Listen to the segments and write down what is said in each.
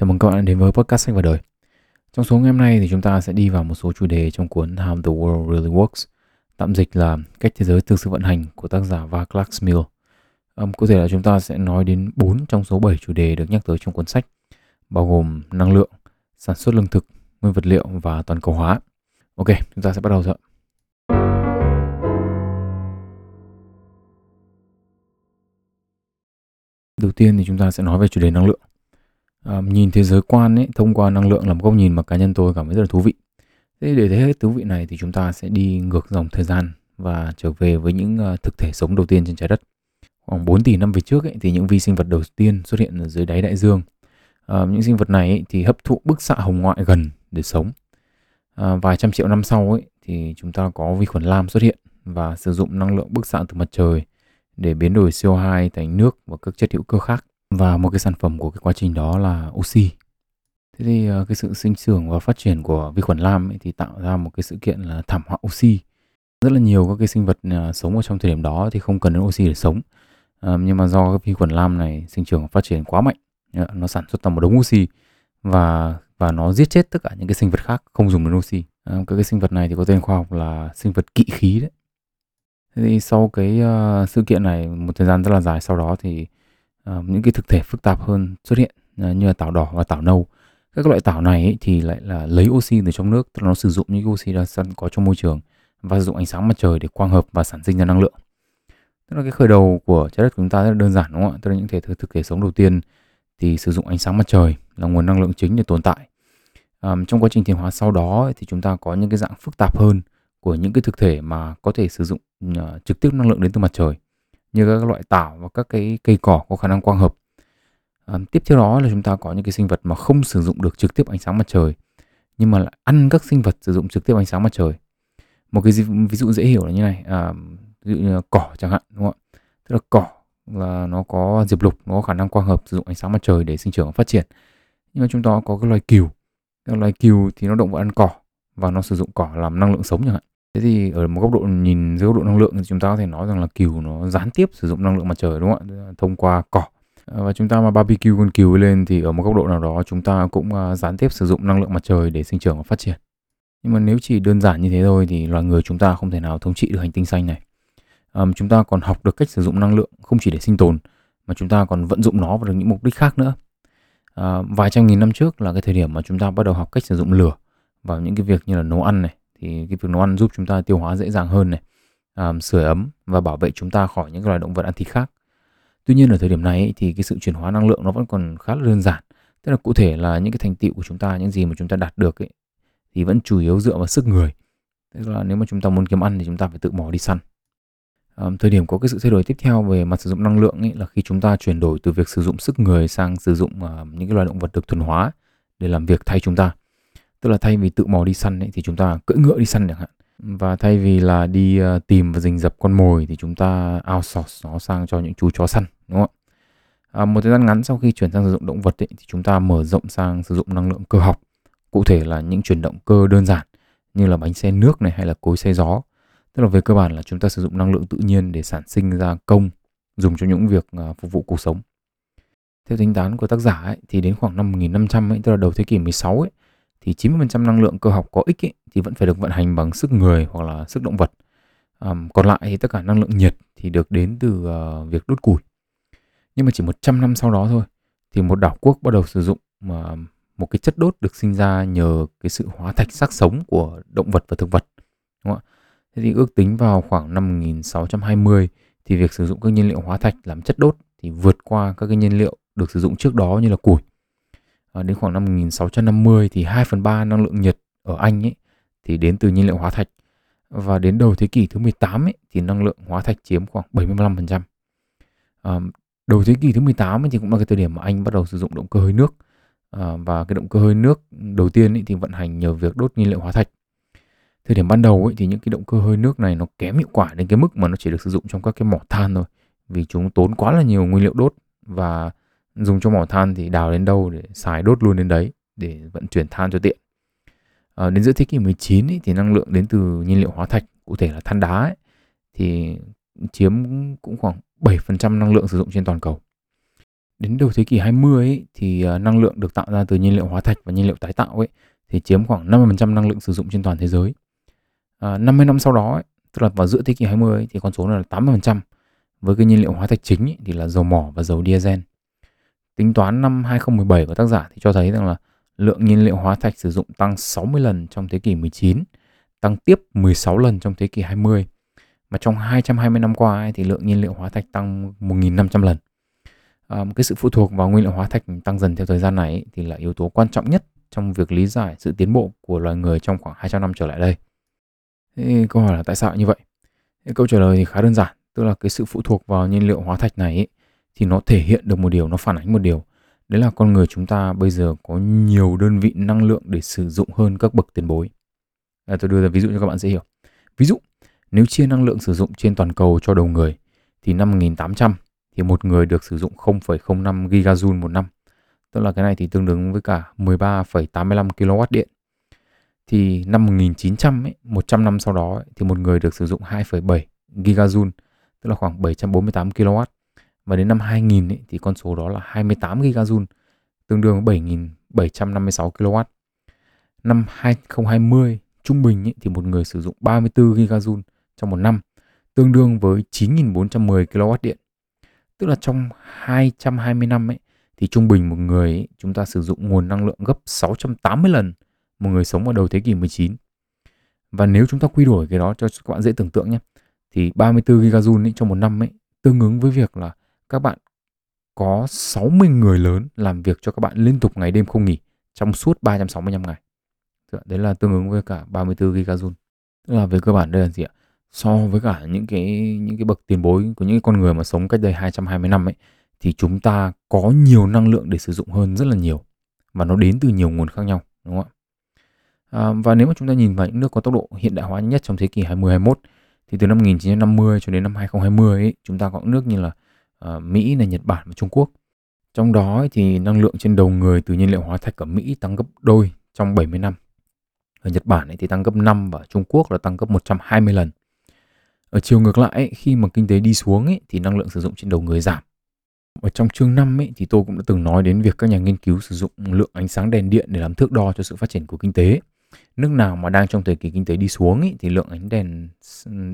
Chào mừng các bạn đến với podcast sách và đời. Trong số ngày hôm nay thì chúng ta sẽ đi vào một số chủ đề trong cuốn How the World Really Works, tạm dịch là Cách thế giới thực sự vận hành của tác giả Vaclav Smil. Um, cụ thể là chúng ta sẽ nói đến 4 trong số 7 chủ đề được nhắc tới trong cuốn sách, bao gồm năng lượng, sản xuất lương thực, nguyên vật liệu và toàn cầu hóa. Ok, chúng ta sẽ bắt đầu rồi Đầu tiên thì chúng ta sẽ nói về chủ đề năng lượng um, nhìn thế giới quan ấy, thông qua năng lượng là một góc nhìn mà cá nhân tôi cảm thấy rất là thú vị. Thế để thấy hết thú vị này thì chúng ta sẽ đi ngược dòng thời gian và trở về với những uh, thực thể sống đầu tiên trên trái đất. Khoảng 4 tỷ năm về trước ấy, thì những vi sinh vật đầu tiên xuất hiện ở dưới đáy đại dương. À, những sinh vật này ấy, thì hấp thụ bức xạ hồng ngoại gần để sống. À, vài trăm triệu năm sau ấy, thì chúng ta có vi khuẩn lam xuất hiện và sử dụng năng lượng bức xạ từ mặt trời để biến đổi CO2 thành nước và các chất hữu cơ khác và một cái sản phẩm của cái quá trình đó là oxy. Thế thì ờ, cái sự sinh trưởng và phát triển của vi khuẩn lam ấy thì tạo ra một cái sự kiện là thảm họa oxy. Rất là nhiều các cái sinh vật ờ, sống ở trong thời điểm đó thì không cần đến oxy để sống. Ờ, nhưng mà do cái vi khuẩn lam này sinh trưởng và phát triển quá mạnh, nó sản xuất ra một đống oxy và và nó giết chết tất cả những cái sinh vật khác không dùng đến oxy. Uh, các cái sinh vật này thì có tên khoa học là sinh vật kỵ khí đấy. Thế thì sau cái uh, sự kiện này một thời gian rất là dài sau đó thì uh, những cái thực thể phức tạp hơn xuất hiện uh, như là tảo đỏ và tảo nâu. Các loại tảo này ấy, thì lại là lấy oxy từ trong nước, tức là nó sử dụng những oxy đã sẵn có trong môi trường và sử dụng ánh sáng mặt trời để quang hợp và sản sinh ra năng lượng. Tức là cái khởi đầu của trái đất của chúng ta rất là đơn giản đúng không ạ? Tức là những thể thực thể sống đầu tiên thì sử dụng ánh sáng mặt trời là nguồn năng lượng chính để tồn tại. Um, trong quá trình tiến hóa sau đó thì chúng ta có những cái dạng phức tạp hơn của những cái thực thể mà có thể sử dụng uh, trực tiếp năng lượng đến từ mặt trời như các loại tảo và các cái cây cỏ có khả năng quang hợp. À, tiếp theo đó là chúng ta có những cái sinh vật mà không sử dụng được trực tiếp ánh sáng mặt trời nhưng mà lại ăn các sinh vật sử dụng trực tiếp ánh sáng mặt trời. Một cái ví dụ dễ hiểu là như này, à, ví dụ như là cỏ chẳng hạn đúng không ạ? Tức là cỏ là nó có diệp lục, nó có khả năng quang hợp sử dụng ánh sáng mặt trời để sinh trưởng và phát triển. Nhưng mà chúng ta có cái loài cừu. Cái loài cừu thì nó động vật ăn cỏ và nó sử dụng cỏ làm năng lượng sống chẳng hạn. Thế thì ở một góc độ nhìn dưới góc độ năng lượng thì chúng ta có thể nói rằng là cừu nó gián tiếp sử dụng năng lượng mặt trời đúng không ạ? Thông qua cỏ. À, và chúng ta mà barbecue con cừu lên thì ở một góc độ nào đó chúng ta cũng à, gián tiếp sử dụng năng lượng mặt trời để sinh trưởng và phát triển. Nhưng mà nếu chỉ đơn giản như thế thôi thì loài người chúng ta không thể nào thống trị được hành tinh xanh này. Um, chúng ta còn học được cách sử dụng năng lượng không chỉ để sinh tồn mà chúng ta còn vận dụng nó vào được những mục đích khác nữa. À, vài trăm nghìn năm trước là cái thời điểm mà chúng ta bắt đầu học cách sử dụng lửa vào những cái việc như là nấu ăn này, thì cái việc nấu ăn giúp chúng ta tiêu hóa dễ dàng hơn này, à, um, sưởi ấm và bảo vệ chúng ta khỏi những loài động vật ăn thịt khác. Tuy nhiên ở thời điểm này ấy, thì cái sự chuyển hóa năng lượng nó vẫn còn khá là đơn giản. Tức là cụ thể là những cái thành tựu của chúng ta, những gì mà chúng ta đạt được ấy, thì vẫn chủ yếu dựa vào sức người. Tức là nếu mà chúng ta muốn kiếm ăn thì chúng ta phải tự mò đi săn. Um, thời điểm có cái sự thay đổi tiếp theo về mặt sử dụng năng lượng ấy là khi chúng ta chuyển đổi từ việc sử dụng sức người sang sử dụng uh, những cái loài động vật được thuần hóa để làm việc thay chúng ta tức là thay vì tự mò đi săn ấy, thì chúng ta cưỡi ngựa đi săn chẳng hạn. Và thay vì là đi uh, tìm và rình dập con mồi thì chúng ta outsource nó sang cho những chú chó săn đúng không ạ? À, một thời gian ngắn sau khi chuyển sang sử dụng động vật ấy, thì chúng ta mở rộng sang sử dụng năng lượng cơ học. Cụ thể là những chuyển động cơ đơn giản như là bánh xe nước này hay là cối xe gió. Tức là về cơ bản là chúng ta sử dụng năng lượng tự nhiên để sản sinh ra công dùng cho những việc uh, phục vụ cuộc sống. Theo tính toán của tác giả ấy, thì đến khoảng năm 1500 ấy, tức là đầu thế kỷ 16 ấy, thì 90% năng lượng cơ học có ích ý, thì vẫn phải được vận hành bằng sức người hoặc là sức động vật. Um, còn lại thì tất cả năng lượng nhiệt thì được đến từ uh, việc đốt củi. Nhưng mà chỉ 100 năm sau đó thôi thì một đảo quốc bắt đầu sử dụng uh, một cái chất đốt được sinh ra nhờ cái sự hóa thạch xác sống của động vật và thực vật. Đúng không ạ? Thế thì ước tính vào khoảng năm 1620 thì việc sử dụng các nhiên liệu hóa thạch làm chất đốt thì vượt qua các cái nhiên liệu được sử dụng trước đó như là củi Ờ, đến khoảng năm 1650 thì 2 phần 3 năng lượng nhiệt ở Anh ấy thì đến từ nhiên liệu hóa thạch và đến đầu thế kỷ thứ 18 ấy, thì năng lượng hóa thạch chiếm khoảng 75%. À, ờ, đầu thế kỷ thứ 18 ấy, thì cũng là cái thời điểm mà Anh bắt đầu sử dụng động cơ hơi nước à, và cái động cơ hơi nước đầu tiên ấy, thì vận hành nhờ việc đốt nhiên liệu hóa thạch. Thời điểm ban đầu ấy, thì những cái động cơ hơi nước này nó kém hiệu quả đến cái mức mà nó chỉ được sử dụng trong các cái mỏ than thôi vì chúng tốn quá là nhiều nguyên liệu đốt và dùng cho mỏ than thì đào đến đâu để xài đốt luôn đến đấy để vận chuyển than cho tiện. À, đến giữa thế kỷ 19 ấy, thì năng lượng đến từ nhiên liệu hóa thạch, cụ thể là than đá ấy, thì chiếm cũng khoảng 7% năng lượng sử dụng trên toàn cầu. Đến đầu thế kỷ 20 ấy, thì ờ, năng lượng được tạo ra từ nhiên liệu hóa thạch và nhiên liệu tái tạo ấy thì chiếm khoảng 50% năng lượng sử dụng trên toàn thế giới. Ờ, à, 50 năm sau đó ấy, tức là vào giữa thế kỷ 20 ấy, thì con số này là 80% với cái nhiên liệu hóa thạch chính ấy, thì là dầu mỏ và dầu diesel. Tính toán năm 2017 của tác giả thì cho thấy rằng là lượng nhiên liệu hóa thạch sử dụng tăng 60 lần trong thế kỷ 19, tăng tiếp 16 lần trong thế kỷ 20. Mà trong 220 năm qua ấy, thì lượng nhiên liệu hóa thạch tăng 1.500 lần. À, cái sự phụ thuộc vào nguyên liệu hóa thạch tăng dần theo thời gian này ấy, thì là yếu tố quan trọng nhất trong việc lý giải sự tiến bộ của loài người trong khoảng 200 năm trở lại đây. Thế câu hỏi là tại sao như vậy? Thế câu trả lời thì khá đơn giản, tức là cái sự phụ thuộc vào nhiên liệu hóa thạch này ấy, thì nó thể hiện được một điều, nó phản ánh một điều. Đấy là con người chúng ta bây giờ có nhiều đơn vị năng lượng để sử dụng hơn các bậc tiền bối. À, tôi đưa ra ví dụ cho các bạn dễ hiểu. Ví dụ, nếu chia năng lượng sử dụng trên toàn cầu cho đầu người thì năm 1800 thì một người được sử dụng 0,05 gigajoule một năm. Tức là cái này thì tương đương với cả 13,85 kW điện. Thì năm 1900 ấy, 100 năm sau đó ấy, thì một người được sử dụng 2,7 gigajoule, tức là khoảng 748 kW. Và đến năm 2000 ấy, thì con số đó là 28 gigajoule, tương đương với 7.756 kW. Năm 2020, trung bình ấy, thì một người sử dụng 34 gigajoule trong một năm, tương đương với 9.410 kW điện. Tức là trong 220 năm ấy, thì trung bình một người ấy, chúng ta sử dụng nguồn năng lượng gấp 680 lần một người sống vào đầu thế kỷ 19. Và nếu chúng ta quy đổi cái đó cho các bạn dễ tưởng tượng nhé, thì 34 gigajoule trong một năm ấy tương ứng với việc là các bạn có 60 người lớn làm việc cho các bạn liên tục ngày đêm không nghỉ trong suốt 365 ngày. Dạ, đấy là tương ứng với cả 34 gigajoule. Tức là về cơ bản đây là gì ạ? So với cả những cái những cái bậc tiền bối của những con người mà sống cách đây 220 năm ấy thì chúng ta có nhiều năng lượng để sử dụng hơn rất là nhiều và nó đến từ nhiều nguồn khác nhau đúng không ạ? À, và nếu mà chúng ta nhìn vào những nước có tốc độ hiện đại hóa nhất trong thế kỷ 20 21 thì từ năm 1950 cho đến năm 2020 ấy, chúng ta có những nước như là uh, Mỹ này, Nhật Bản và Trung Quốc. Trong đó thì năng lượng trên đầu người từ nhiên liệu hóa thạch ở Mỹ tăng gấp đôi trong 70 năm. Ở Nhật Bản ấy thì tăng gấp 5 và Trung Quốc là tăng gấp 120 lần. Ở chiều ngược lại ấy, khi mà kinh tế đi xuống ấy, thì năng lượng sử dụng trên đầu người giảm. Ở trong chương 5 ấy, thì tôi cũng đã từng nói đến việc các nhà nghiên cứu sử dụng lượng ánh sáng đèn điện để làm thước đo cho sự phát triển của kinh tế. Nước nào mà đang trong thời kỳ kinh tế đi xuống ấy, thì lượng ánh đèn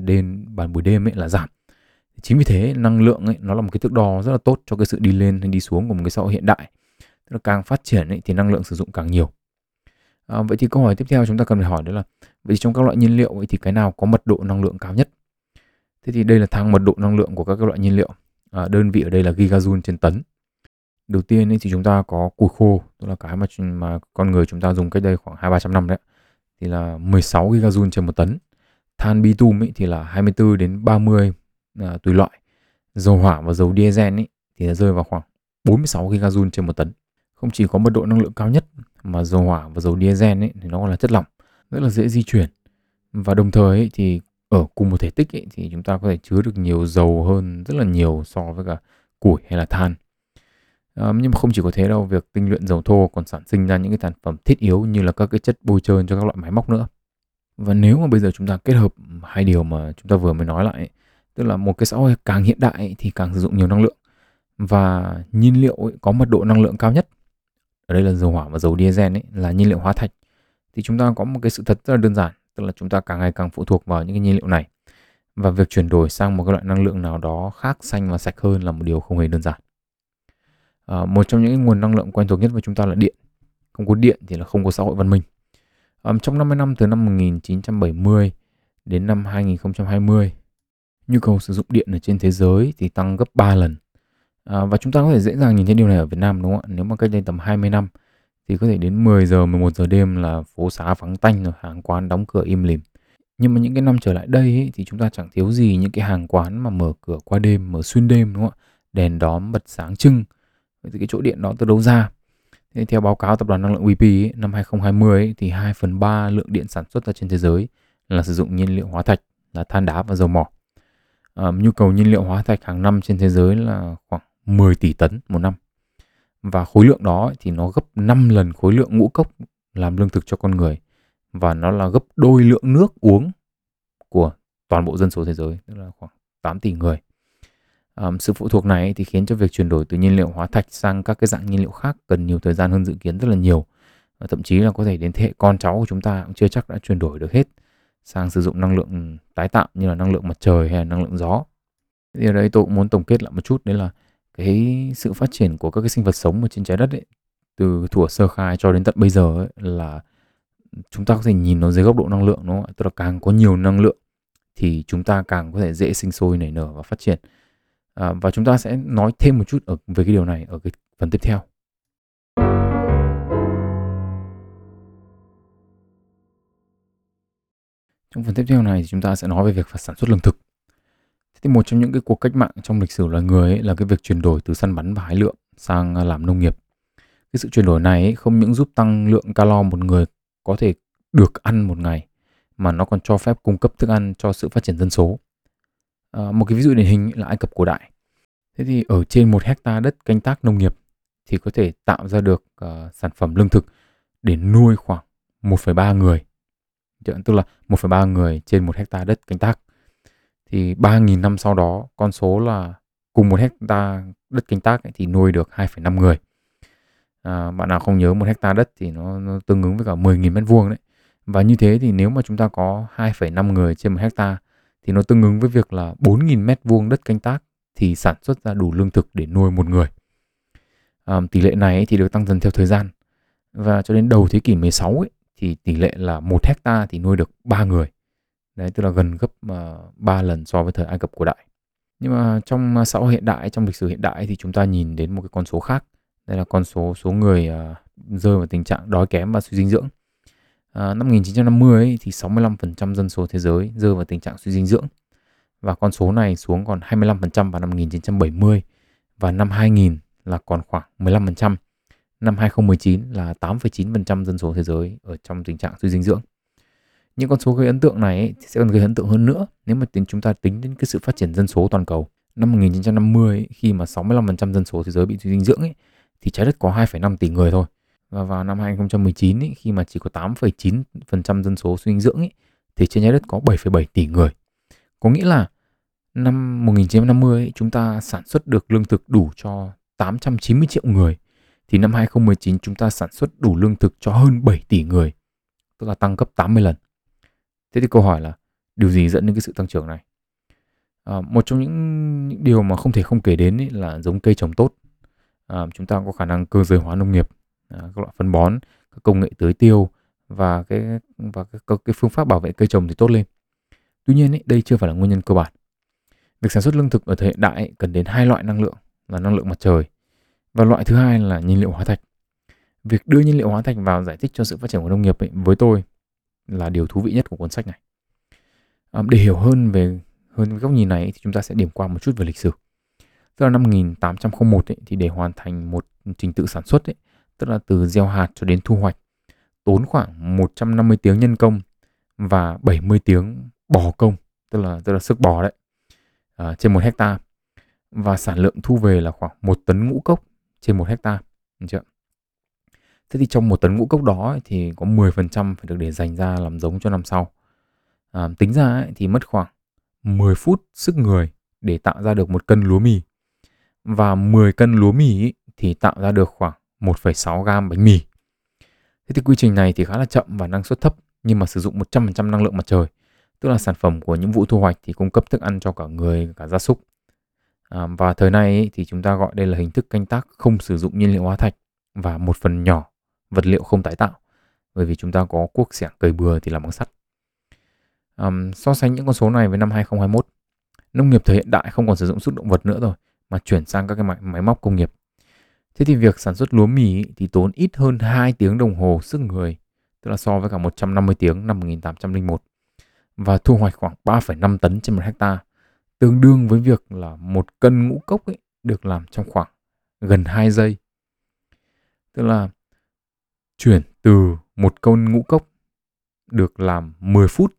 đèn bàn buổi đêm ấy là giảm chính vì thế năng lượng ấy nó là một cái thước đo rất là tốt cho cái sự đi lên hay đi xuống của một cái xã hội hiện đại. Tức là càng phát triển ấy, thì năng lượng sử dụng càng nhiều. À, vậy thì câu hỏi tiếp theo chúng ta cần phải hỏi đó là vậy thì trong các loại nhiên liệu ấy, thì cái nào có mật độ năng lượng cao nhất? Thế thì đây là thang mật độ năng lượng của các loại nhiên liệu. À, đơn vị ở đây là gigajoule trên tấn. Đầu tiên ấy, thì chúng ta có củi khô tức là cái mà mà con người chúng ta dùng cách đây khoảng hai ba trăm năm đấy thì là 16 gigajoule trên một tấn. Than bitum ấy thì là 24 đến 30 uh, tùy loại. Dầu hỏa và dầu diesel ấy, thì rơi vào khoảng 46 gigajoule trên một tấn. Không chỉ có mật độ năng lượng cao nhất mà dầu hỏa và dầu diesel ấy, thì nó còn là chất lỏng rất là dễ di chuyển. Và đồng thời ấy, thì ở cùng một thể tích ấy, thì chúng ta có thể chứa được nhiều dầu hơn rất là nhiều so với cả củi hay là than. À, nhưng mà không chỉ có thế đâu việc tinh luyện dầu thô còn sản sinh ra những cái sản phẩm thiết yếu như là các cái chất bôi trơn cho các loại máy móc nữa. Và nếu mà bây giờ chúng ta kết hợp hai điều mà chúng ta vừa mới nói lại ấy, tức là một cái xã hội càng hiện đại ấy, thì càng sử dụng nhiều năng lượng. Và nhiên liệu ấy, có mật độ năng lượng cao nhất. Ở đây là dầu hỏa và dầu diesel ấy, là nhiên liệu hóa thạch. Thì chúng ta có một cái sự thật rất là đơn giản tức là chúng ta càng ngày càng phụ thuộc vào những cái nhiên liệu này. Và việc chuyển đổi sang một cái loại năng lượng nào đó khác xanh và sạch hơn là một điều không hề đơn giản. À, một trong những nguồn năng lượng quen thuộc nhất với chúng ta là điện. Không có điện thì là không có xã hội văn minh. À, trong 50 năm từ năm 1970 đến năm 2020 nhu cầu sử dụng điện ở trên thế giới thì tăng gấp 3 lần. À, và chúng ta có thể dễ dàng nhìn thấy điều này ở Việt Nam đúng không ạ? Nếu mà cách đây tầm 20 năm thì có thể đến 10 giờ, 11 giờ đêm là phố xá vắng tanh rồi hàng quán đóng cửa im lìm. Nhưng mà những cái năm trở lại đây ấy, thì chúng ta chẳng thiếu gì những cái hàng quán mà mở cửa qua đêm, mở xuyên đêm đúng không ạ? Đèn đóm bật sáng trưng. Vậy thì cái chỗ điện đó từ đâu ra? Thế theo báo cáo tập đoàn năng lượng BP ấy, năm 2020 ấy, thì 2 phần 3 lượng điện sản xuất ra trên thế giới là sử dụng nhiên liệu hóa thạch là than đá và dầu mỏ uh, nhu cầu nhiên liệu hóa thạch hàng năm trên thế giới là khoảng 10 tỷ tấn một năm. Và khối lượng đó thì nó gấp 5 lần khối lượng ngũ cốc làm lương thực cho con người và nó là gấp đôi lượng nước uống của toàn bộ dân số thế giới, tức là khoảng 8 tỷ người. Um, sự phụ thuộc này thì khiến cho việc chuyển đổi từ nhiên liệu hóa thạch sang các cái dạng nhiên liệu khác cần nhiều thời gian hơn dự kiến rất là nhiều. Và thậm chí là có thể đến thế hệ con cháu của chúng ta cũng chưa chắc đã chuyển đổi được hết sang sử dụng năng lượng tái tạo như là năng lượng mặt trời hay là năng lượng gió. Thì ở đây tôi cũng muốn tổng kết lại một chút đấy là cái sự phát triển của các cái sinh vật sống ở trên trái đất ấy từ thuở sơ khai cho đến tận bây giờ ấy, là chúng ta có thể nhìn nó dưới góc độ năng lượng đúng không ạ? Tức là càng có nhiều năng lượng thì chúng ta càng có thể dễ sinh sôi nảy nở và phát triển. À, và chúng ta sẽ nói thêm một chút ở về cái điều này ở cái phần tiếp theo. Trong phần tiếp theo này thì chúng ta sẽ nói về việc phải sản xuất lương thực. Thì một trong những cái cuộc cách mạng trong lịch sử loài người ấy là cái việc chuyển đổi từ săn bắn và hái lượm sang làm nông nghiệp. Cái sự chuyển đổi này ấy không những giúp tăng lượng calo một người có thể được ăn một ngày mà nó còn cho phép cung cấp thức ăn cho sự phát triển dân số. À, một cái ví dụ điển hình là Ai Cập cổ đại. Thế thì ở trên một hecta đất canh tác nông nghiệp thì có thể tạo ra được uh, sản phẩm lương thực để nuôi khoảng 1,3 người. Dạ, tức là 1,3 người trên một hecta đất canh tác. Thì 3.000 năm sau đó con số là cùng một hecta đất canh tác ấy, thì nuôi được 2,5 người. À, bạn nào không nhớ một hecta đất thì nó, nó tương ứng với cả 10.000 mét vuông đấy. Và như thế thì nếu mà chúng ta có 2,5 người trên một hecta thì nó tương ứng với việc là 4.000 mét vuông đất canh tác thì sản xuất ra đủ lương thực để nuôi một người. À, tỷ lệ này thì được tăng dần theo thời gian và cho đến đầu thế kỷ 16 ấy, thì tỷ lệ là một hecta thì nuôi được 3 người. Đấy tức là gần gấp à, uh, 3 lần so với thời Ai Cập cổ đại. Nhưng mà trong xã hội hiện đại, trong lịch sử hiện đại thì chúng ta nhìn đến một cái con số khác. Đây là con số số người uh, rơi vào tình trạng đói kém và suy dinh dưỡng. Uh, năm 1950 ấy, thì 65% dân số thế giới rơi vào tình trạng suy dinh dưỡng và con số này xuống còn 25% vào năm 1970 và năm 2000 là còn khoảng 15%. Năm 2019 là 8,9% dân số thế giới ở trong tình trạng suy dinh dưỡng. Những con số gây ấn tượng này ấy, sẽ còn gây ấn tượng hơn nữa nếu mà tính chúng ta tính đến cái sự phát triển dân số toàn cầu. Năm 1950 ấy, khi mà 65% dân số thế giới bị suy dinh dưỡng ấy, thì trái đất có 2,5 tỷ người thôi. Và vào năm 2019 ấy, khi mà chỉ có 8,9% dân số suy dinh dưỡng ấy, thì trên trái đất có 7,7 tỷ người. Có nghĩa là năm 1950 chúng ta sản xuất được lương thực đủ cho 890 triệu người thì năm 2019 chúng ta sản xuất đủ lương thực cho hơn 7 tỷ người, tức là tăng gấp 80 lần. Thế thì câu hỏi là điều gì dẫn đến cái sự tăng trưởng này? À, một trong những, những điều mà không thể không kể đến là giống cây trồng tốt. À, chúng ta có khả năng cơ giới hóa nông nghiệp, à, các loại phân bón, các công nghệ tưới tiêu và cái và cái, cái phương pháp bảo vệ cây trồng thì tốt lên. Tuy nhiên ý, đây chưa phải là nguyên nhân cơ bản. Việc sản xuất lương thực ở thời hiện đại cần đến hai loại năng lượng là năng lượng mặt trời và loại thứ hai là nhiên liệu hóa thạch. Việc đưa nhiên liệu hóa thạch vào giải thích cho sự phát triển của nông nghiệp ấy, với tôi là điều thú vị nhất của cuốn sách này. À, để hiểu hơn về hơn góc nhìn này thì chúng ta sẽ điểm qua một chút về lịch sử. Tức là năm 1801 ấy, thì để hoàn thành một trình tự sản xuất ấy, tức là từ gieo hạt cho đến thu hoạch tốn khoảng 150 tiếng nhân công và 70 tiếng bò công, tức là tức là sức bò đấy à, trên một hecta và sản lượng thu về là khoảng một tấn ngũ cốc trên một hecta được chưa? Thế thì trong một tấn ngũ cốc đó thì có 10% phải được để dành ra làm giống cho năm sau. À, tính ra ấy, thì mất khoảng 10 phút sức người để tạo ra được một cân lúa mì. Và 10 cân lúa mì ấy, thì tạo ra được khoảng 1,6 gam bánh mì. Thế thì quy trình này thì khá là chậm và năng suất thấp nhưng mà sử dụng 100% năng lượng mặt trời tức là sản phẩm của những vụ thu hoạch thì cung cấp thức ăn cho cả người cả gia súc à, và thời nay ấy, thì chúng ta gọi đây là hình thức canh tác không sử dụng nhiên liệu hóa thạch và một phần nhỏ vật liệu không tái tạo bởi vì chúng ta có cuốc xẻng cầy bừa thì làm bằng sắt. À, so sánh những con số này với năm 2021 nông nghiệp thời hiện đại không còn sử dụng sức động vật nữa rồi mà chuyển sang các cái máy, máy móc công nghiệp. Thế thì việc sản xuất lúa mì thì tốn ít hơn 2 tiếng đồng hồ sức người tức là so với cả 150 tiếng năm 1801 và thu hoạch khoảng 3,5 tấn trên một hecta tương đương với việc là một cân ngũ cốc ấy được làm trong khoảng gần 2 giây. Tức là chuyển từ một cân ngũ cốc được làm 10 phút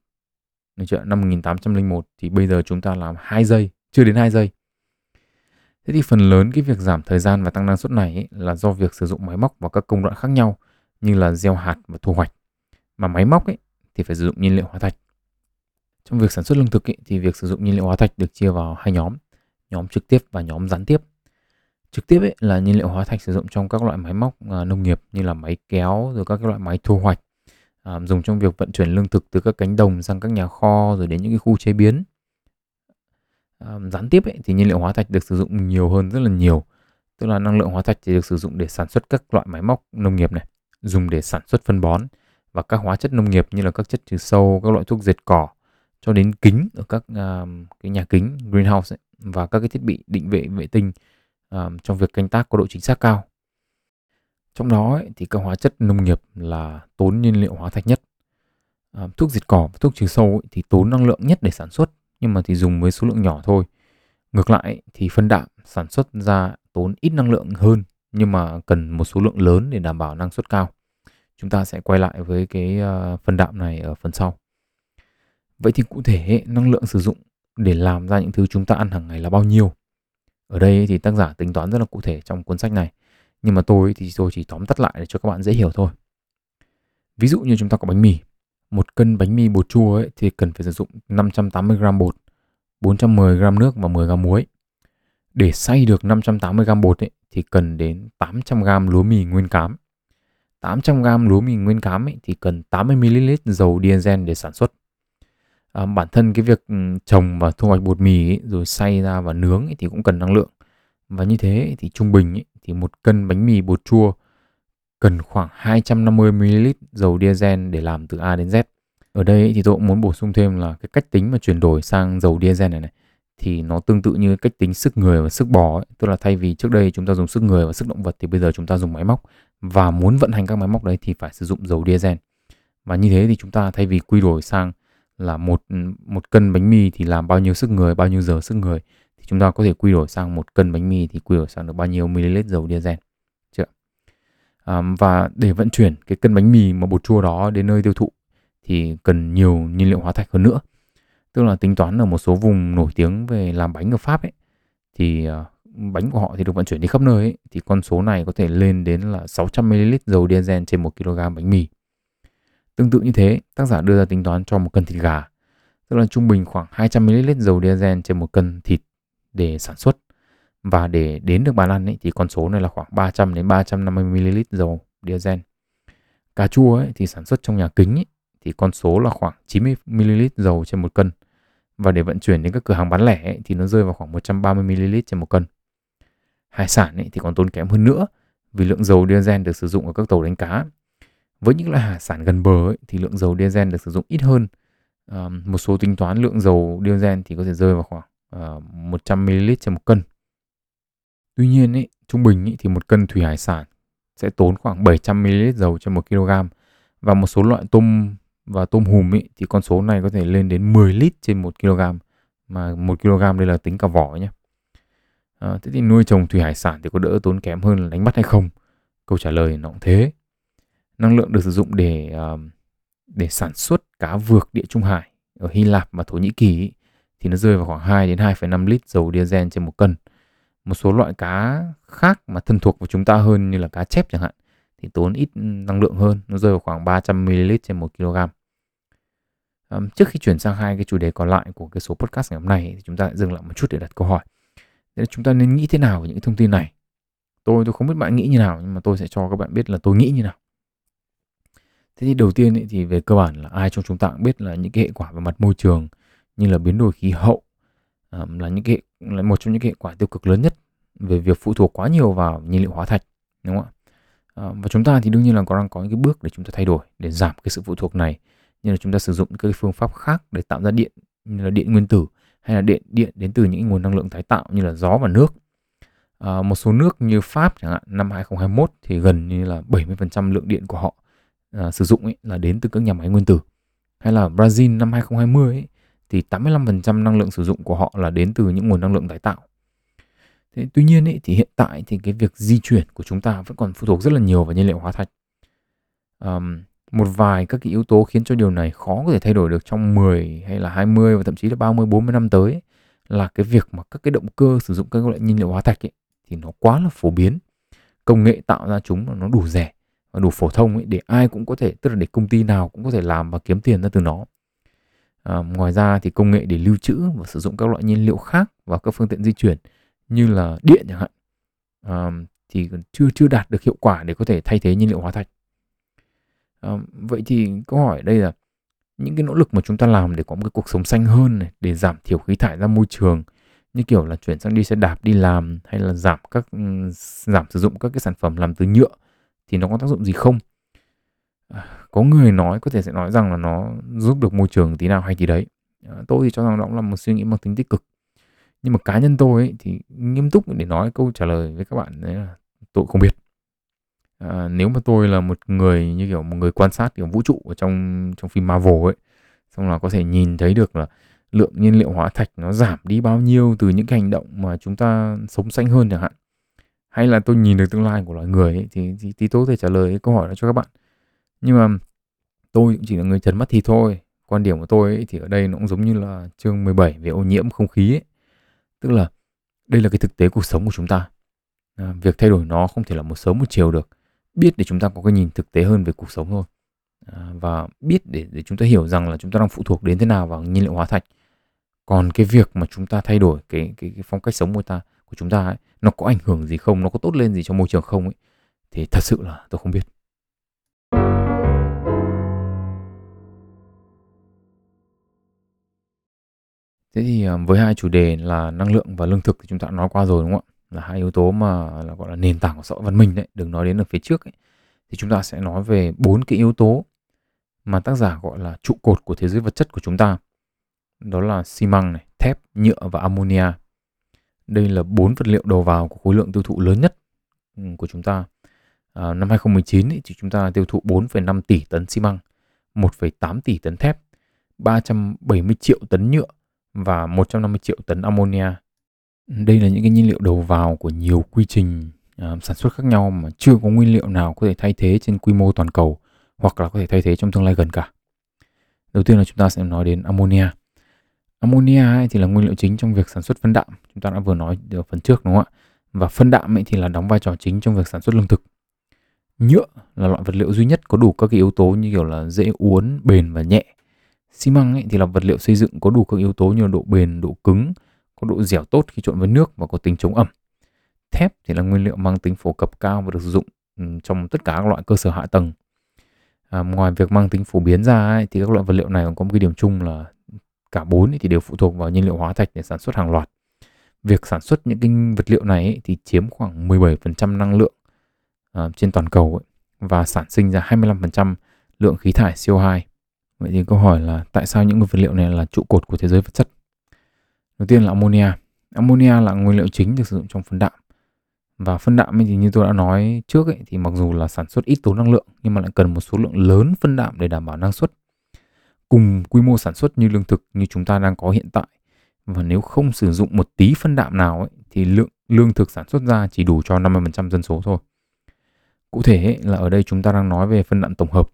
Được chưa? Năm 1801 thì bây giờ chúng ta làm 2 giây, chưa đến 2 giây. Thế thì phần lớn cái việc giảm thời gian và tăng năng suất này ấy, là do việc sử dụng máy móc và các công đoạn khác nhau như là gieo hạt và thu hoạch. Mà máy móc ấy thì phải sử dụng nhiên liệu hóa thạch. Trong việc sản xuất lương thực ý, thì việc sử dụng nhiên liệu hóa thạch được chia vào hai nhóm. nhóm trực tiếp và nhóm gián tiếp. Trực tiếp ấy là nhiên liệu hóa thạch sử dụng trong các loại máy móc à, nông nghiệp như là máy kéo rồi các cái loại máy thu hoạch à, dùng trong việc vận chuyển lương thực từ các cánh đồng sang các nhà kho rồi đến những cái khu chế biến. À, gián tiếp ấy, thì nhiên liệu hóa thạch được sử dụng nhiều hơn rất là nhiều. Tức là năng lượng hóa thạch thì được sử dụng để sản xuất các loại máy móc nông nghiệp này, dùng để sản xuất phân bón và các hóa chất nông nghiệp như là các chất trừ sâu, các loại thuốc diệt cỏ cho đến kính ở các uh, cái nhà kính greenhouse ấy, và các cái thiết bị định vệ vệ tinh uh, trong việc canh tác có độ chính xác cao. Trong đó ấy, thì các hóa chất nông nghiệp là tốn nhiên liệu hóa thạch nhất. Uh, thuốc diệt cỏ và thuốc trừ sâu ấy, thì tốn năng lượng nhất để sản xuất nhưng mà thì dùng với số lượng nhỏ thôi. Ngược lại thì phân đạm sản xuất ra tốn ít năng lượng hơn nhưng mà cần một số lượng lớn để đảm bảo năng suất cao. Chúng ta sẽ quay lại với cái uh, phân đạm này ở phần sau. Vậy thì cụ thể năng lượng sử dụng để làm ra những thứ chúng ta ăn hàng ngày là bao nhiêu? Ở đây thì tác giả tính toán rất là cụ thể trong cuốn sách này. Nhưng mà tôi thì tôi chỉ tóm tắt lại để cho các bạn dễ hiểu thôi. Ví dụ như chúng ta có bánh mì. Một cân bánh mì bột chua ấy thì cần phải sử dụng 580 g bột, 410 g nước và 10 g muối. Để xay được 580 g bột ấy, thì cần đến 800 g lúa mì nguyên cám. 800 g lúa mì nguyên cám ấy, thì cần 80 ml dầu diesel để sản xuất à, bản thân cái việc ừ, trồng và thu hoạch bột mì ấy, rồi xay ra và nướng ấy, thì cũng cần năng lượng và như thế thì trung bình ấy, thì một cân bánh mì bột chua cần khoảng 250 ml dầu diesel để làm từ A đến Z. Ở đây thì tôi cũng muốn bổ sung thêm là cái cách tính mà chuyển đổi sang dầu diesel này này thì nó tương tự như cách tính sức người và sức bò ấy. tức là thay vì trước đây chúng ta dùng sức người và sức động vật thì bây giờ chúng ta dùng máy móc và muốn vận hành các máy móc đấy thì phải sử dụng dầu diesel và như thế thì chúng ta thay vì quy đổi sang là một một cân bánh mì thì làm bao nhiêu sức người bao nhiêu giờ sức người. Thì chúng ta có thể quy đổi sang một cân bánh mì thì quy đổi sang được bao nhiêu ml dầu diesel. Chưa? À, và để vận chuyển cái cân bánh mì mà bột chua đó đến nơi tiêu thụ thì cần nhiều nhiên liệu hóa thạch hơn nữa. Tức là tính toán ở một số vùng nổi tiếng về làm bánh ở Pháp ấy thì à, bánh của họ thì được vận chuyển đi khắp nơi ấy, thì con số này có thể lên đến là 600 ml dầu diesel trên 1 kg bánh mì. Tương tự như thế, tác giả đưa ra tính toán cho một cân thịt gà, tức là trung bình khoảng 200ml dầu diesel trên một cân thịt để sản xuất. Và để đến được bàn ăn ấy, thì con số này là khoảng 300 đến 350ml dầu diesel. Cà chua ấy, thì sản xuất trong nhà kính ấy, thì con số là khoảng 90ml dầu trên một cân. Và để vận chuyển đến các cửa hàng bán lẻ ấy, thì nó rơi vào khoảng 130ml trên một cân. Hải sản ấy, thì còn tốn kém hơn nữa vì lượng dầu diesel được sử dụng ở các tàu đánh cá với những loại hải sản gần bờ ấy, thì lượng dầu diesel được sử dụng ít hơn. À, một số tính toán lượng dầu diesel thì có thể rơi vào khoảng ờ, uh, 100ml trên một cân. Tuy nhiên ấy, trung bình ấy, thì một cân thủy hải sản sẽ tốn khoảng 700ml dầu trên một kg và một số loại tôm và tôm hùm ấy, thì con số này có thể lên đến 10 lít trên 1 kg mà 1 kg đây là tính cả vỏ nhé. À, ờ, thế thì nuôi trồng thủy hải sản thì có đỡ tốn kém hơn là đánh bắt hay không? Câu trả lời nó cũng thế năng lượng được sử dụng để ờ, để sản xuất cá vược địa trung hải ở Hy Lạp và Thổ Nhĩ Kỳ thì nó rơi vào khoảng 2 đến 2,5 lít dầu diesel trên một cân. Một số loại cá khác mà thân thuộc của chúng ta hơn như là cá chép chẳng hạn thì tốn ít năng lượng hơn, nó rơi vào khoảng 300 ml trên 1 kg. Um, trước khi chuyển sang hai cái chủ đề còn lại của cái số podcast ngày hôm nay thì chúng ta dừng lại một chút để đặt câu hỏi. Thế chúng ta nên nghĩ thế nào về những thông tin này? Tôi tôi không biết bạn nghĩ như nào nhưng mà tôi sẽ cho các bạn biết là tôi nghĩ như nào. Thế thì đầu tiên ý, thì về cơ bản là ai trong chúng ta cũng biết là những cái hệ quả về mặt môi trường như là biến đổi khí hậu um, là những cái là một trong những cái hệ quả tiêu cực lớn nhất về việc phụ thuộc quá nhiều vào nhiên liệu hóa thạch đúng không ạ? Ờ, và chúng ta thì đương nhiên là có đang có những cái bước để chúng ta thay đổi để giảm cái sự phụ thuộc này như là chúng ta sử dụng các phương pháp khác để tạo ra điện như là điện nguyên tử hay là điện điện đến từ những nguồn năng lượng tái tạo như là gió và nước. À, một số nước như Pháp chẳng hạn năm 2021 thì gần như là 70% lượng điện của họ à, sử dụng ấy là đến từ các nhà máy nguyên tử. Hay là Brazil năm 2020 ấy, thì 85% năng lượng sử dụng của họ là đến từ những nguồn năng lượng tái tạo. Thế, tuy nhiên ấy, thì hiện tại thì cái việc di chuyển của chúng ta vẫn còn phụ thuộc rất là nhiều vào nhiên liệu hóa thạch. Um, một vài các cái yếu tố khiến cho điều này khó có thể thay đổi được trong 10 hay là 20 và thậm chí là 30 40 năm tới ấy, là cái việc mà các cái động cơ sử dụng các loại nhiên liệu hóa thạch ấy, thì nó quá là phổ biến. Công nghệ tạo ra chúng nó đủ rẻ đủ phổ thông ấy để ai cũng có thể tức là để công ty nào cũng có thể làm và kiếm tiền ra từ nó À, ngoài ra thì công nghệ để lưu trữ và sử dụng các loại nhiên liệu khác vào các phương tiện di chuyển như là điện chẳng hạn à, thì chưa chưa đạt được hiệu quả để có thể thay thế nhiên liệu hóa thạch. À, vậy thì câu hỏi đây là những cái nỗ lực mà chúng ta làm để có một cái cuộc sống xanh hơn này, để giảm thiểu khí thải ra môi trường như kiểu là chuyển sang đi xe đạp đi làm hay là giảm các ừ, giảm sử dụng các cái sản phẩm làm từ nhựa thì nó có tác dụng gì không? À, có người nói có thể sẽ nói rằng là nó giúp được môi trường tí nào hay tí đấy. À, tôi thì cho rằng đó là một suy nghĩ mang tính tích cực. Nhưng mà cá nhân tôi ấy, thì nghiêm túc để nói câu trả lời với các bạn đấy là tôi không biết. À, nếu mà tôi là một người như kiểu một người quan sát kiểu vũ trụ ở trong trong phim Marvel ấy, xong là có thể nhìn thấy được là lượng nhiên liệu hóa thạch nó giảm đi bao nhiêu từ những cái hành động mà chúng ta sống xanh hơn chẳng hạn hay là tôi nhìn được tương lai của loài người ấy, thì, thì, thì tôi có thể trả lời câu hỏi đó cho các bạn. Nhưng mà tôi cũng chỉ là người trần mắt thì thôi. Quan điểm của tôi ấy, thì ở đây nó cũng giống như là chương 17 về ô nhiễm không khí ấy. tức là đây là cái thực tế cuộc sống của chúng ta. À, việc thay đổi nó không thể là một sớm một chiều được. Biết để chúng ta có cái nhìn thực tế hơn về cuộc sống thôi. À, và biết để để chúng ta hiểu rằng là chúng ta đang phụ thuộc đến thế nào vào nhiên liệu hóa thạch. Còn cái việc mà chúng ta thay đổi cái cái, cái phong cách sống của ta của chúng ta ấy, nó có ảnh hưởng gì không nó có tốt lên gì cho môi trường không ấy thì thật sự là tôi không biết Thế thì ờ, với hai chủ đề là năng lượng và lương thực thì chúng ta đã nói qua rồi đúng không ạ? Là hai yếu tố mà là gọi là nền tảng của xã hội văn minh đấy, đừng nói đến ở phía trước ấy. Thì chúng ta sẽ nói về bốn cái yếu tố mà tác giả gọi là trụ cột của thế giới vật chất của chúng ta đó là xi măng này, thép, nhựa và ammonia. Đây là bốn vật liệu đầu vào của khối lượng tiêu thụ lớn nhất ừ, của chúng ta. À, năm 2019 ý, thì chúng ta tiêu thụ 4,5 tỷ tấn xi măng, 1,8 tỷ tấn thép, 370 triệu tấn nhựa và 150 triệu tấn ammonia. Đây là những cái nhiên liệu đầu vào của nhiều quy trình à, sản xuất khác nhau mà chưa có nguyên liệu nào có thể thay thế trên quy mô toàn cầu hoặc là có thể thay thế trong tương lai gần cả. Đầu tiên là chúng ta sẽ nói đến ammonia. Ammonia ấy thì là nguyên liệu chính trong việc sản xuất phân đạm, chúng ta đã vừa nói ở phần trước đúng không ạ? Và phân đạm ấy thì là đóng vai trò chính trong việc sản xuất lương thực. Nhựa là loại vật liệu duy nhất có đủ các cái yếu tố như kiểu là dễ uốn, bền và nhẹ. Xi măng ấy thì là vật liệu xây dựng có đủ các yếu tố như là độ bền, độ cứng, có độ dẻo tốt khi trộn với nước và có tính chống ẩm. Thép thì là nguyên liệu mang tính phổ cập cao và được sử dụng ừ, trong tất cả các loại cơ sở hạ tầng. À, ngoài việc mang tính phổ biến ra ấy, thì các loại vật liệu này còn có một cái điểm chung là cả bốn thì đều phụ thuộc vào nhiên liệu hóa thạch để sản xuất hàng loạt. Việc sản xuất những cái vật liệu này thì chiếm khoảng 17% năng lượng uh, trên toàn cầu ấy, và sản sinh ra 25% lượng khí thải CO2. Vậy thì câu hỏi là tại sao những vật liệu này là trụ cột của thế giới vật chất? Đầu tiên là ammonia. Ammonia là nguyên liệu chính được sử dụng trong phân đạm. Và phân đạm thì như tôi đã nói trước ấy, thì mặc dù là sản xuất ít tốn năng lượng nhưng mà lại cần một số lượng lớn phân đạm để đảm bảo năng suất cùng quy mô sản xuất như lương thực như chúng ta đang có hiện tại và nếu không sử dụng một tí phân đạm nào ấy, thì lượng lương thực sản xuất ra chỉ đủ cho 50% dân số thôi. Cụ thể ấy, là ở đây chúng ta đang nói về phân đạm tổng hợp.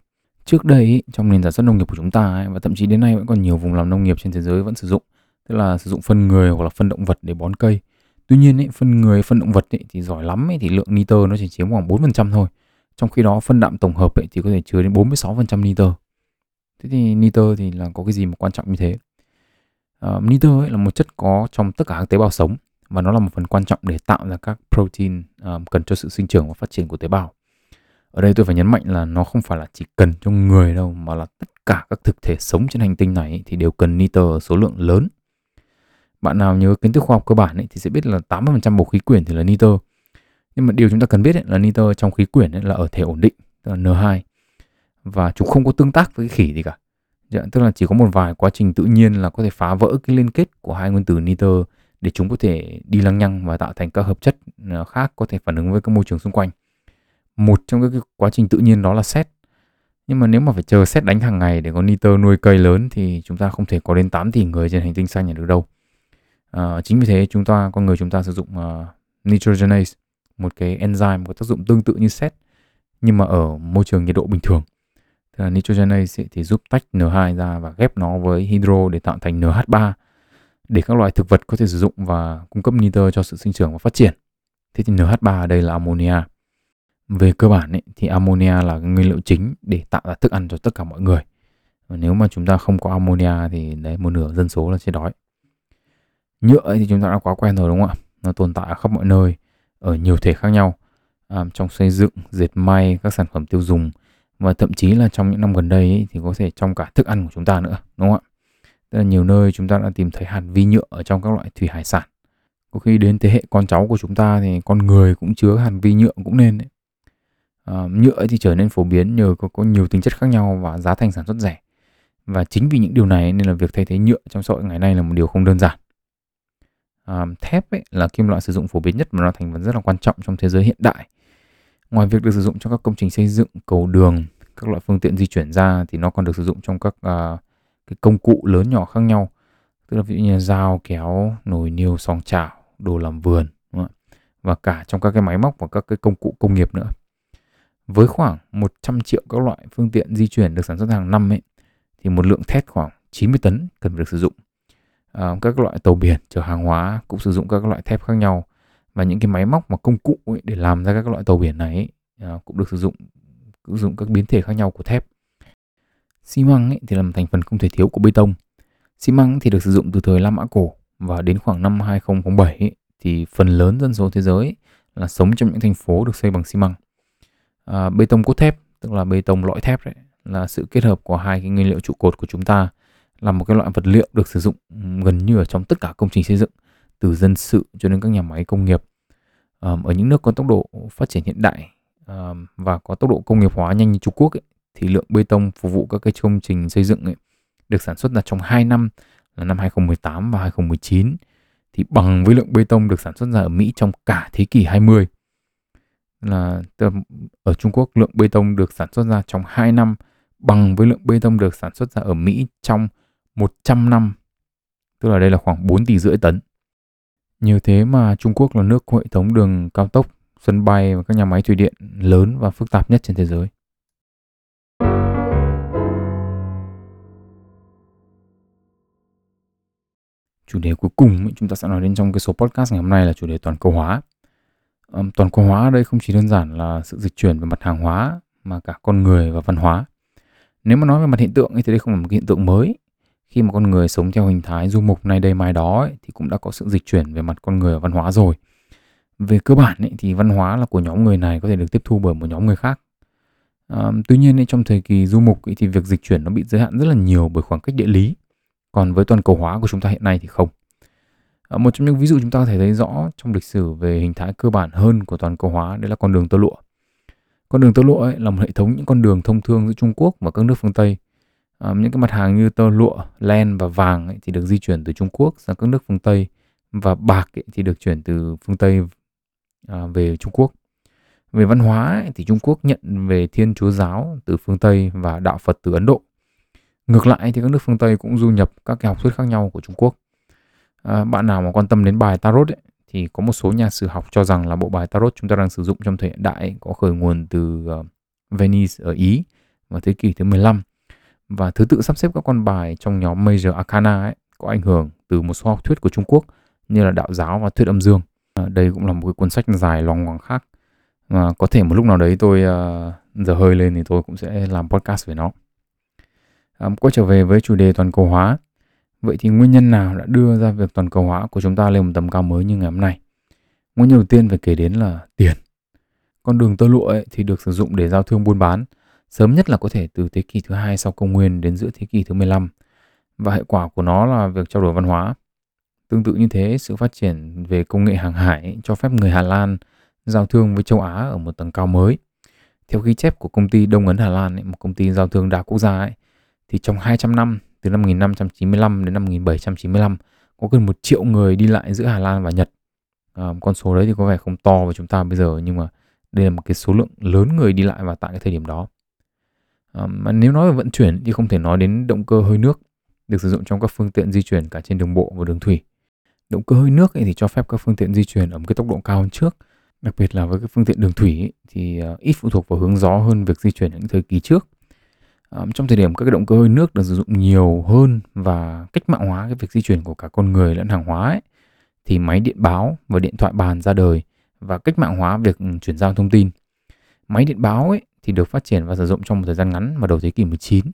Trước đây ấy, trong nền sản xuất nông nghiệp của chúng ta ấy, và thậm chí đến nay vẫn còn nhiều vùng làm nông nghiệp trên thế giới vẫn sử dụng tức là sử dụng phân người hoặc là phân động vật để bón cây. Tuy nhiên ấy, phân người, phân động vật ấy, thì giỏi lắm ấy, thì lượng nitơ nó chỉ chiếm khoảng 4% thôi. Trong khi đó phân đạm tổng hợp ấy, thì có thể chứa đến 46% nitơ. Thế thì nitơ thì là có cái gì mà quan trọng như thế? Uh, nitơ ấy là một chất có trong tất cả các tế bào sống và nó là một phần quan trọng để tạo ra các protein um, cần cho sự sinh trưởng và phát triển của tế bào. Ở đây tôi phải nhấn mạnh là nó không phải là chỉ cần cho người đâu mà là tất cả các thực thể sống trên hành tinh này thì đều cần nitơ ở số lượng lớn. Bạn nào nhớ kiến thức khoa học cơ bản ấy, thì sẽ biết là 80% bầu khí quyển thì là nitơ. Nhưng mà điều chúng ta cần biết ấy, là nitơ trong khí quyển ấy là ở thể ổn định, tức là N2 và chúng không có tương tác với cái khỉ gì cả. Dạ, tức là chỉ có một vài quá trình tự nhiên là có thể phá vỡ cái liên kết của hai nguyên tử nitơ để chúng có thể đi lăng nhăng và tạo thành các hợp chất à, khác có thể phản ứng với các môi trường xung quanh. Một trong các cái quá trình tự nhiên đó là xét nhưng mà nếu mà phải chờ xét đánh hàng ngày để có nitơ nuôi cây lớn thì chúng ta không thể có đến 8 tỷ người trên hành tinh xanh này được đâu. À, chính vì thế chúng ta con người chúng ta sử dụng uh, nitrogenase một cái enzyme có tác dụng tương tự như xét nhưng mà ở môi trường nhiệt độ bình thường. Tức là nitrogenase thì giúp tách N2 ra và ghép nó với hydro để tạo thành NH3 để các loài thực vật có thể sử dụng và cung cấp nitơ cho sự sinh trưởng và phát triển. Thế thì NH3 ở đây là ammonia. Về cơ bản ấy, thì ammonia là nguyên liệu chính để tạo ra thức ăn cho tất cả mọi người. và nếu mà chúng ta không có ammonia thì đấy một nửa dân số là chết đói nhựa thì chúng ta đã quá quen rồi đúng không ạ nó tồn tại ở khắp mọi nơi ở nhiều thể khác nhau à, trong xây dựng dệt may các sản phẩm tiêu dùng và thậm chí là trong những năm gần đây ấy, thì có thể trong cả thức ăn của chúng ta nữa đúng không ạ? Tức là nhiều nơi chúng ta đã tìm thấy hạt vi nhựa ở trong các loại thủy hải sản. Có khi đến thế hệ con cháu của chúng ta thì con người cũng chứa hạt vi nhựa cũng nên đấy. À, nhựa thì trở nên phổ biến nhờ có, có nhiều tính chất khác nhau và giá thành sản xuất rẻ. Và chính vì những điều này nên là việc thay thế nhựa trong xã hội ngày nay là một điều không đơn giản. À, thép ấy là kim loại sử dụng phổ biến nhất và nó thành phần rất là quan trọng trong thế giới hiện đại ngoài việc được sử dụng trong các công trình xây dựng cầu đường các loại phương tiện di chuyển ra thì nó còn được sử dụng trong các uh, cái công cụ lớn nhỏ khác nhau. Tức là ví dụ như dao kéo nồi niêu song chảo đồ làm vườn đúng không? và cả trong các cái máy móc và các cái công cụ công nghiệp nữa. Với khoảng 100 triệu các loại phương tiện di chuyển được sản xuất hàng năm ấy thì một lượng thép khoảng 90 tấn cần phải được sử dụng. À, các loại tàu biển chở hàng hóa cũng sử dụng các loại thép khác nhau và những cái máy móc mà công cụ ấy để làm ra các loại tàu biển này ấy, à, cũng được sử dụng sử dụng các biến thể khác nhau của thép. Xi măng ấy thì là một thành phần không thể thiếu của bê tông. Xi măng thì được sử dụng từ thời La Mã cổ và đến khoảng năm 2007 ấy, thì phần lớn dân số thế giới là sống trong những thành phố được xây bằng xi măng. À, bê tông cốt thép tức là bê tông lõi thép đấy là sự kết hợp của hai cái nguyên liệu trụ cột của chúng ta là một cái loại vật liệu được sử dụng gần như ở trong tất cả công trình xây dựng từ dân sự cho đến các nhà máy công nghiệp um, ở những nước có tốc độ phát triển hiện đại um, và có tốc độ công nghiệp hóa nhanh như Trung Quốc ấy, thì lượng bê tông phục vụ các cái công trình xây dựng ấy, được sản xuất là trong 2 năm là năm 2018 và 2019 thì bằng với lượng bê tông được sản xuất ra ở Mỹ trong cả thế kỷ 20 là ở Trung Quốc lượng bê tông được sản xuất ra trong 2 năm bằng với lượng bê tông được sản xuất ra ở Mỹ trong 100 năm. Tức là đây là khoảng 4 tỷ rưỡi tấn. Nhiều thế mà Trung Quốc là nước có hệ thống đường cao tốc, sân bay và các nhà máy thủy điện lớn và phức tạp nhất trên thế giới. Chủ đề cuối cùng chúng ta sẽ nói đến trong cái số podcast ngày hôm nay là chủ đề toàn cầu hóa. Um, toàn cầu hóa ở đây không chỉ đơn giản là sự dịch chuyển về mặt hàng hóa mà cả con người và văn hóa. Nếu mà nói về mặt hiện tượng thì đây không phải một cái hiện tượng mới. Khi mà con người sống theo hình thái du mục nay đây mai đó ấy, thì cũng đã có sự dịch chuyển về mặt con người và văn hóa rồi. Về cơ bản ấy, thì văn hóa là của nhóm người này có thể được tiếp thu bởi một nhóm người khác. À, tuy nhiên ấy, trong thời kỳ du mục ấy, thì việc dịch chuyển nó bị giới hạn rất là nhiều bởi khoảng cách địa lý. Còn với toàn cầu hóa của chúng ta hiện nay thì không. À, một trong những ví dụ chúng ta có thể thấy rõ trong lịch sử về hình thái cơ bản hơn của toàn cầu hóa đấy là con đường tơ lụa. Con đường tơ lụa ấy là một hệ thống những con đường thông thương giữa Trung Quốc và các nước phương Tây. À, những cái mặt hàng như tơ lụa, len và vàng ấy thì được di chuyển từ Trung Quốc sang các nước phương Tây và bạc ấy thì được chuyển từ phương Tây à, về Trung Quốc. Về văn hóa ấy, thì Trung Quốc nhận về Thiên Chúa giáo từ phương Tây và đạo Phật từ Ấn Độ. Ngược lại thì các nước phương Tây cũng du nhập các cái học thuyết khác nhau của Trung Quốc. À, bạn nào mà quan tâm đến bài tarot ấy, thì có một số nhà sử học cho rằng là bộ bài tarot chúng ta đang sử dụng trong thời hiện đại có khởi nguồn từ uh, Venice ở Ý vào thế kỷ thứ 15 và thứ tự sắp xếp các con bài trong nhóm Major Arcana ấy có ảnh hưởng từ một số học thuyết của Trung Quốc như là đạo giáo và thuyết âm dương. À, đây cũng là một cái cuốn sách dài loằng ngoằng khác mà có thể một lúc nào đấy tôi uh, giờ hơi lên thì tôi cũng sẽ làm podcast về nó. À, quay trở về với chủ đề toàn cầu hóa Vậy thì nguyên nhân nào đã đưa ra việc toàn cầu hóa của chúng ta lên một tầm cao mới như ngày hôm nay? Nguyên nhân đầu tiên phải kể đến là tiền. Con đường tơ lụa ấy thì được sử dụng để giao thương buôn bán, sớm nhất là có thể từ thế kỷ thứ hai sau công nguyên đến giữa thế kỷ thứ 15. Và hệ quả của nó là việc trao đổi văn hóa. Tương tự như thế, sự phát triển về công nghệ hàng hải cho phép người Hà Lan giao thương với châu Á ở một tầng cao mới. Theo ghi chép của công ty Đông Ấn Hà Lan, ấy, một công ty giao thương đa quốc gia ấy, thì trong 200 năm từ năm 1595 đến năm 1795 có gần một triệu người đi lại giữa Hà Lan và Nhật. À, con số đấy thì có vẻ không to với chúng ta bây giờ nhưng mà đây là một cái số lượng lớn người đi lại vào tại cái thời điểm đó. À, mà nếu nói về vận chuyển thì không thể nói đến động cơ hơi nước được sử dụng trong các phương tiện di chuyển cả trên đường bộ và đường thủy. Động cơ hơi nước thì cho phép các phương tiện di chuyển ở một cái tốc độ cao hơn trước, đặc biệt là với các phương tiện đường thủy thì ờ, ít phụ thuộc vào hướng gió hơn việc di chuyển những thời kỳ trước ờ, trong thời điểm các cái động cơ hơi nước được sử dụng nhiều hơn và cách mạng hóa cái việc di chuyển của cả con người lẫn hàng hóa ấy, thì máy điện báo và điện thoại bàn ra đời và cách mạng hóa việc ừ, chuyển giao thông tin. Máy điện báo ấy thì được phát triển và sử dụng trong một thời gian ngắn vào đầu thế kỷ 19.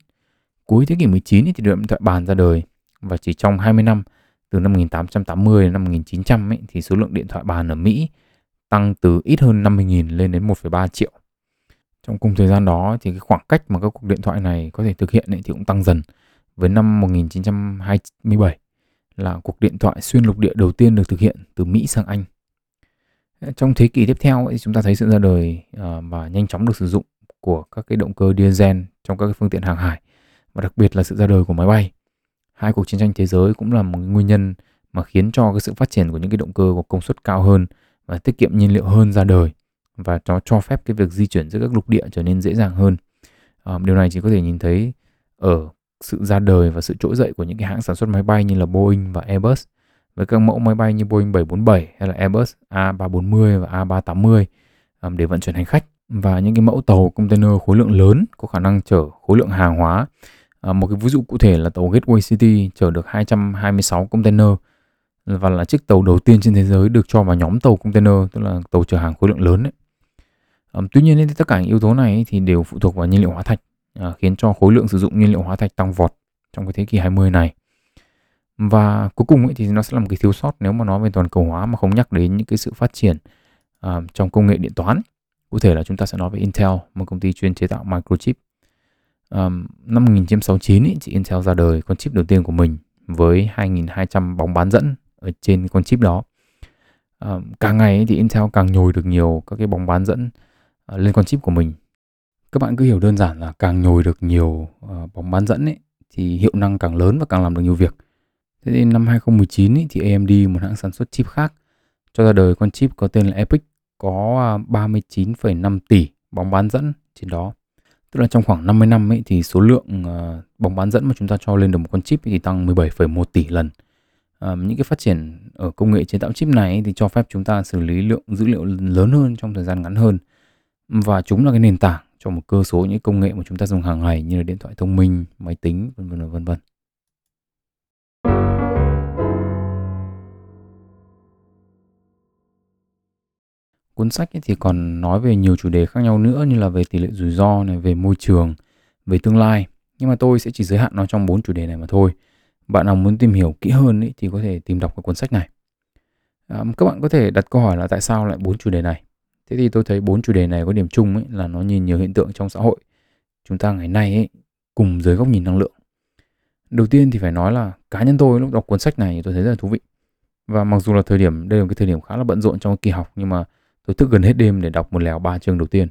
Cuối thế kỷ 19 thì điện thoại bàn ra đời và chỉ trong 20 năm từ năm 1880 đến năm 1900 ấy, thì số lượng điện thoại bàn ở Mỹ tăng từ ít hơn 50.000 lên đến 1,3 triệu. Trong cùng thời gian đó thì cái khoảng cách mà các cuộc điện thoại này có thể thực hiện ấy thì cũng tăng dần. Với năm 1927 là cuộc điện thoại xuyên lục địa đầu tiên được thực hiện từ Mỹ sang Anh. Trong thế kỷ tiếp theo ấy, chúng ta thấy sự ra đời ờ, và nhanh chóng được sử dụng của các cái động cơ diesel trong các cái phương tiện hàng hải và đặc biệt là sự ra đời của máy bay. Hai cuộc chiến tranh thế giới cũng là một nguyên nhân mà khiến cho cái sự phát triển của những cái động cơ có công suất cao hơn và tiết kiệm nhiên liệu hơn ra đời và nó cho phép cái việc di chuyển giữa các lục địa trở nên dễ dàng hơn. À, điều này chỉ có thể nhìn thấy ở sự ra đời và sự trỗi dậy của những cái hãng sản xuất máy bay như là Boeing và Airbus với các mẫu máy bay như Boeing 747 hay là Airbus A340 và A380 um, à, để vận chuyển hành khách và những cái mẫu tàu container khối lượng lớn có khả năng chở khối lượng hàng hóa. À, một cái ví dụ cụ thể là tàu Gateway City chở được 226 container và là chiếc tàu đầu tiên trên thế giới được cho vào nhóm tàu container tức là tàu chở hàng khối lượng lớn đấy. À, tuy nhiên thì tất cả những yếu tố này thì đều phụ thuộc vào nhiên liệu hóa thạch à, khiến cho khối lượng sử dụng nhiên liệu hóa thạch tăng vọt trong cái thế kỷ 20 này. Và cuối cùng ấy, thì nó sẽ là một cái thiếu sót nếu mà nói về toàn cầu hóa mà không nhắc đến những cái sự phát triển uh, trong công nghệ điện toán. Cụ thể là chúng ta sẽ nói về Intel, một công ty chuyên chế tạo microchip. Um, năm 1969 ý, thì Intel ra đời con chip đầu tiên của mình với 2.200 bóng bán dẫn ở trên con chip đó. Um, càng ngày ý, thì Intel càng nhồi được nhiều các cái bóng bán dẫn uh, lên con chip của mình. Các bạn cứ hiểu đơn giản là càng nhồi được nhiều uh, bóng bán dẫn ấy, thì hiệu năng càng lớn và càng làm được nhiều việc. Thế nên năm 2019 ý, thì AMD, một hãng sản xuất chip khác, cho ra đời con chip có tên là EPIC có à, 39,5 tỷ bóng bán dẫn trên đó. Tức là trong khoảng 50 năm ấy, thì số lượng ờ, bóng bán dẫn mà chúng ta cho lên được một con chip thì tăng 17,1 tỷ lần. Ờ, những cái phát triển ở công nghệ chế tạo chip này thì cho phép chúng ta xử lý lượng dữ liệu lớn hơn trong thời gian ngắn hơn. Và chúng là cái nền tảng cho một cơ số những công nghệ mà chúng ta dùng hàng ngày như là điện thoại thông minh, máy tính, vân vân vân vân. Cuốn sách ấy thì còn nói về nhiều chủ đề khác nhau nữa như là về tỷ lệ rủi ro này, về môi trường, về tương lai. Nhưng mà tôi sẽ chỉ giới hạn nó trong bốn chủ đề này mà thôi. Bạn nào muốn tìm hiểu kỹ hơn ấy, thì có thể tìm đọc cái cuốn sách này. À, các bạn có thể đặt câu hỏi là tại sao lại bốn chủ đề này? Thế thì tôi thấy bốn chủ đề này có điểm chung ấy là nó nhìn nhiều hiện tượng trong xã hội. Chúng ta ngày nay ấy, cùng dưới góc nhìn năng lượng. Đầu tiên thì phải nói là cá nhân tôi lúc đọc cuốn sách này tôi thấy rất là thú vị. Và mặc dù là thời điểm đây là cái thời điểm khá là bận rộn trong kỳ học nhưng mà tôi thức gần hết đêm để đọc một lèo ba chương đầu tiên.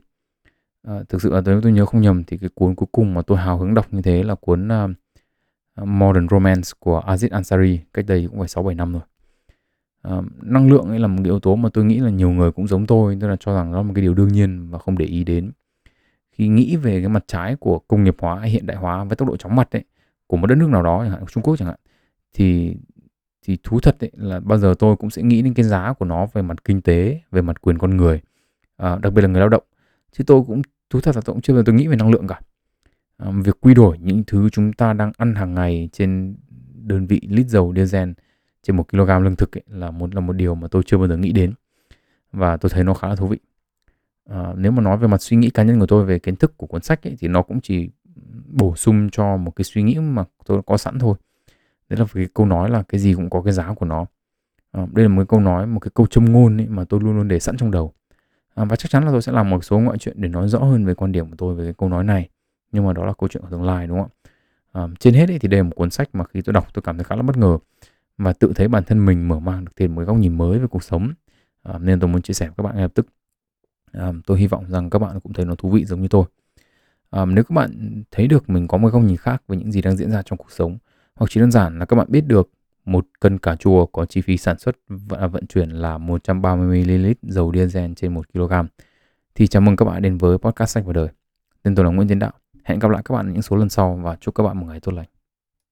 À, thực sự là tôi, tôi nhớ không nhầm thì cái cuốn cuối cùng mà tôi hào hứng đọc như thế là cuốn uh, Modern Romance của Aziz Ansari cách đây cũng phải sáu bảy năm rồi. À, năng lượng ấy là một cái yếu tố mà tôi nghĩ là nhiều người cũng giống tôi tức là cho rằng nó là một cái điều đương nhiên và không để ý đến. Khi nghĩ về cái mặt trái của công nghiệp hóa hiện đại hóa với tốc độ chóng mặt ấy của một đất nước nào đó chẳng hạn Trung Quốc chẳng hạn thì thì thú thật ấy, là bao giờ tôi cũng sẽ nghĩ đến cái giá của nó về mặt kinh tế về mặt quyền con người à, đặc biệt là người lao động. Chứ tôi cũng thú thật là tôi cũng chưa bao giờ tôi nghĩ về năng lượng cả. À, việc quy đổi những thứ chúng ta đang ăn hàng ngày trên đơn vị lít dầu diesel trên một kg lương thực ấy, là một là một điều mà tôi chưa bao giờ nghĩ đến. Và tôi thấy nó khá là thú vị. À, nếu mà nói về mặt suy nghĩ cá nhân của tôi về kiến thức của cuốn sách ấy, thì nó cũng chỉ bổ sung cho một cái suy nghĩ mà tôi có sẵn thôi đấy là cái câu nói là cái gì cũng có cái giá của nó. À, đây là một cái câu nói một cái câu châm ngôn ấy mà tôi luôn luôn để sẵn trong đầu. À, và chắc chắn là tôi sẽ làm một số ngoại chuyện để nói rõ hơn về quan điểm của tôi về cái câu nói này. Nhưng mà đó là câu chuyện của tương lai đúng không ạ? À, trên hết ấy, thì đây là một cuốn sách mà khi tôi đọc tôi cảm thấy khá là bất ngờ. Và tự thấy bản thân mình mở mang được thêm một góc nhìn mới về cuộc sống. À, nên tôi muốn chia sẻ với các bạn ngay lập tức. À, tôi hy vọng rằng các bạn cũng thấy nó thú vị giống như tôi. À, nếu các bạn thấy được mình có một góc nhìn khác về những gì đang diễn ra trong cuộc sống hoặc chỉ đơn giản là các bạn biết được một cân cà chua có chi phí sản xuất và vận chuyển là 130ml dầu diesel trên 1 kg. Thì chào mừng các bạn đến với podcast sách và đời. Tên tôi là Nguyễn Tiến Đạo. Hẹn gặp lại các bạn những số lần sau và chúc các bạn một ngày tốt lành.